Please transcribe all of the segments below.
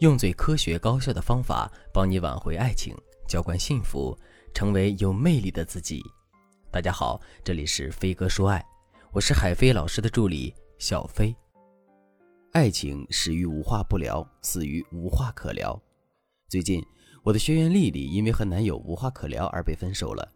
用最科学高效的方法帮你挽回爱情，浇灌幸福，成为有魅力的自己。大家好，这里是飞哥说爱，我是海飞老师的助理小飞。爱情始于无话不聊，死于无话可聊。最近，我的学员丽丽因为和男友无话可聊而被分手了。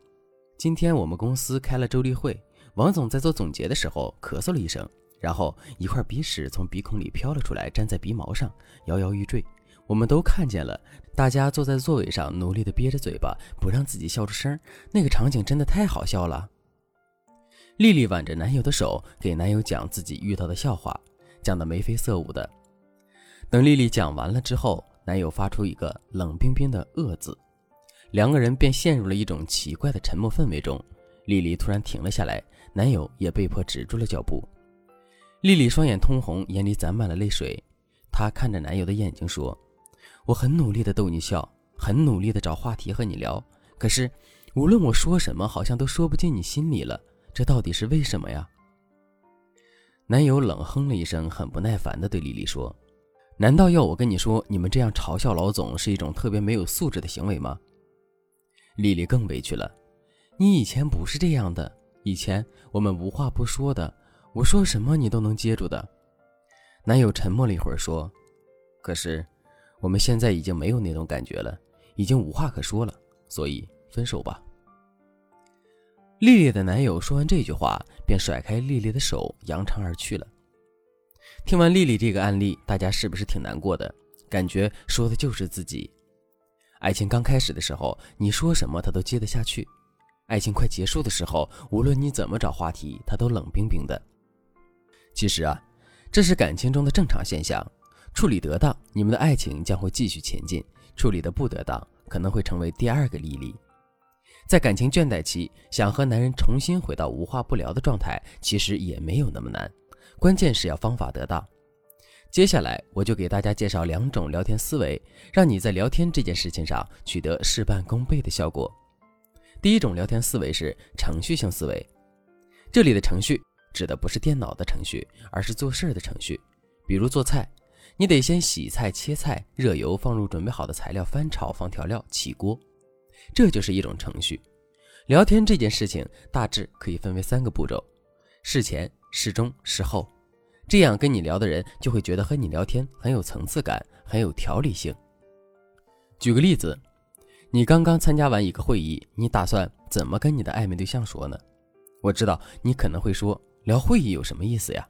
今天我们公司开了周例会，王总在做总结的时候咳嗽了一声。然后一块鼻屎从鼻孔里飘了出来，粘在鼻毛上，摇摇欲坠。我们都看见了，大家坐在座位上，努力的憋着嘴巴，不让自己笑出声。那个场景真的太好笑了。丽丽挽着男友的手，给男友讲自己遇到的笑话，讲的眉飞色舞的。等丽丽讲完了之后，男友发出一个冷冰冰的“恶”字，两个人便陷入了一种奇怪的沉默氛围中。丽丽突然停了下来，男友也被迫止住了脚步。丽丽双眼通红，眼里攒满了泪水。她看着男友的眼睛说：“我很努力的逗你笑，很努力的找话题和你聊。可是，无论我说什么，好像都说不进你心里了。这到底是为什么呀？”男友冷哼了一声，很不耐烦的对丽丽说：“难道要我跟你说，你们这样嘲笑老总是一种特别没有素质的行为吗？”丽丽更委屈了：“你以前不是这样的，以前我们无话不说的。”我说什么你都能接住的。男友沉默了一会儿，说：“可是我们现在已经没有那种感觉了，已经无话可说了，所以分手吧。”丽丽的男友说完这句话，便甩开丽丽的手，扬长而去了。听完丽丽这个案例，大家是不是挺难过的？感觉说的就是自己。爱情刚开始的时候，你说什么他都接得下去；爱情快结束的时候，无论你怎么找话题，他都冷冰冰的。其实啊，这是感情中的正常现象。处理得当，你们的爱情将会继续前进；处理的不得当，可能会成为第二个丽丽。在感情倦怠期，想和男人重新回到无话不聊的状态，其实也没有那么难。关键是要方法得当。接下来，我就给大家介绍两种聊天思维，让你在聊天这件事情上取得事半功倍的效果。第一种聊天思维是程序性思维，这里的程序。指的不是电脑的程序，而是做事的程序。比如做菜，你得先洗菜、切菜、热油，放入准备好的材料，翻炒、放调料、起锅，这就是一种程序。聊天这件事情大致可以分为三个步骤：事前、事中、事后。这样跟你聊的人就会觉得和你聊天很有层次感，很有条理性。举个例子，你刚刚参加完一个会议，你打算怎么跟你的暧昧对象说呢？我知道你可能会说。聊会议有什么意思呀？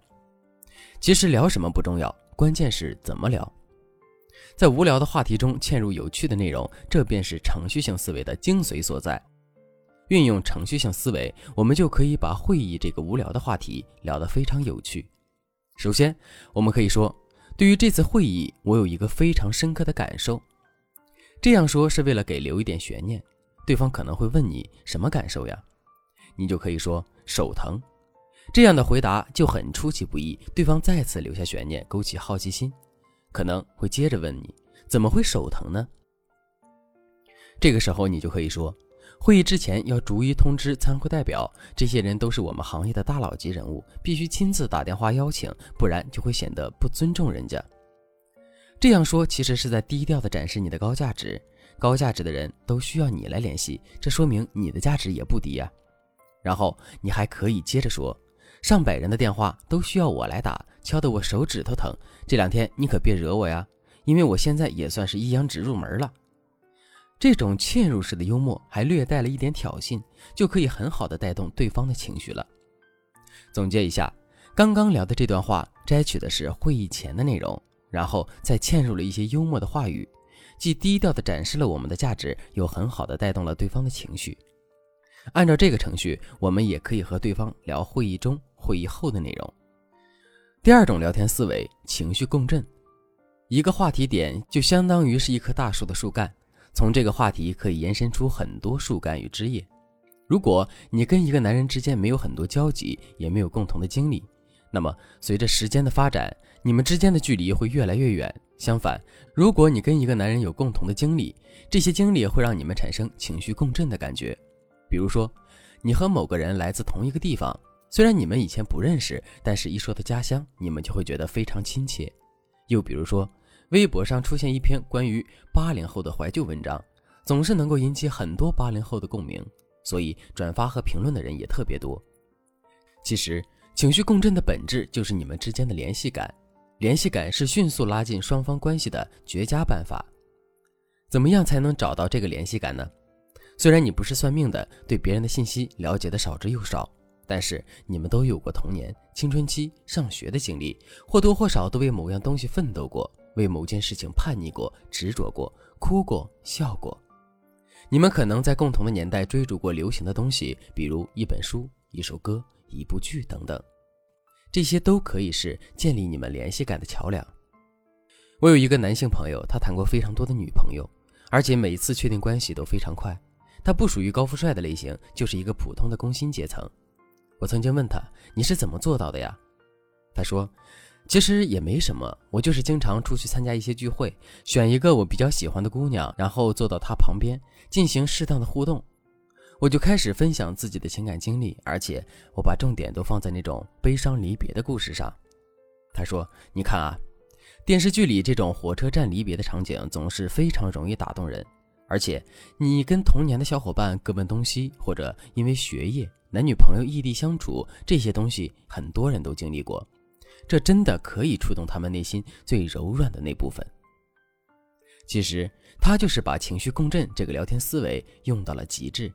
其实聊什么不重要，关键是怎么聊。在无聊的话题中嵌入有趣的内容，这便是程序性思维的精髓所在。运用程序性思维，我们就可以把会议这个无聊的话题聊得非常有趣。首先，我们可以说，对于这次会议，我有一个非常深刻的感受。这样说是为了给留一点悬念，对方可能会问你什么感受呀？你就可以说手疼。这样的回答就很出其不意，对方再次留下悬念，勾起好奇心，可能会接着问你怎么会手疼呢？这个时候你就可以说，会议之前要逐一通知参会代表，这些人都是我们行业的大佬级人物，必须亲自打电话邀请，不然就会显得不尊重人家。这样说其实是在低调的展示你的高价值，高价值的人都需要你来联系，这说明你的价值也不低呀。然后你还可以接着说。上百人的电话都需要我来打，敲得我手指头疼。这两天你可别惹我呀，因为我现在也算是一阳指入门了。这种嵌入式的幽默还略带了一点挑衅，就可以很好的带动对方的情绪了。总结一下，刚刚聊的这段话摘取的是会议前的内容，然后再嵌入了一些幽默的话语，既低调的展示了我们的价值，又很好的带动了对方的情绪。按照这个程序，我们也可以和对方聊会议中。会议后的内容。第二种聊天思维，情绪共振。一个话题点就相当于是一棵大树的树干，从这个话题可以延伸出很多树干与枝叶。如果你跟一个男人之间没有很多交集，也没有共同的经历，那么随着时间的发展，你们之间的距离会越来越远。相反，如果你跟一个男人有共同的经历，这些经历会让你们产生情绪共振的感觉。比如说，你和某个人来自同一个地方。虽然你们以前不认识，但是一说到家乡，你们就会觉得非常亲切。又比如说，微博上出现一篇关于八零后的怀旧文章，总是能够引起很多八零后的共鸣，所以转发和评论的人也特别多。其实，情绪共振的本质就是你们之间的联系感，联系感是迅速拉近双方关系的绝佳办法。怎么样才能找到这个联系感呢？虽然你不是算命的，对别人的信息了解的少之又少，但是你们都有过童年、青春期、上学的经历，或多或少都为某样东西奋斗过。为某件事情叛逆过、执着过、哭过、笑过，你们可能在共同的年代追逐过流行的东西，比如一本书、一首歌、一部剧等等，这些都可以是建立你们联系感的桥梁。我有一个男性朋友，他谈过非常多的女朋友，而且每次确定关系都非常快。他不属于高富帅的类型，就是一个普通的工薪阶层。我曾经问他：“你是怎么做到的呀？”他说。其实也没什么，我就是经常出去参加一些聚会，选一个我比较喜欢的姑娘，然后坐到她旁边进行适当的互动，我就开始分享自己的情感经历，而且我把重点都放在那种悲伤离别的故事上。他说：“你看啊，电视剧里这种火车站离别的场景总是非常容易打动人，而且你跟童年的小伙伴各奔东西，或者因为学业、男女朋友异地相处，这些东西很多人都经历过。”这真的可以触动他们内心最柔软的那部分。其实他就是把情绪共振这个聊天思维用到了极致。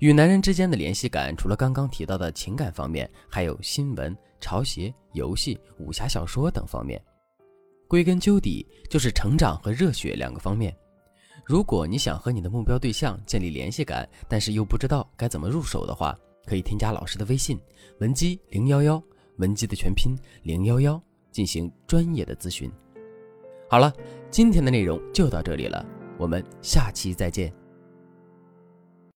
与男人之间的联系感，除了刚刚提到的情感方面，还有新闻、潮鞋、游戏、武侠小说等方面。归根究底，就是成长和热血两个方面。如果你想和你的目标对象建立联系感，但是又不知道该怎么入手的话，可以添加老师的微信文姬零幺幺。文姬的全拼零幺幺进行专业的咨询。好了，今天的内容就到这里了，我们下期再见。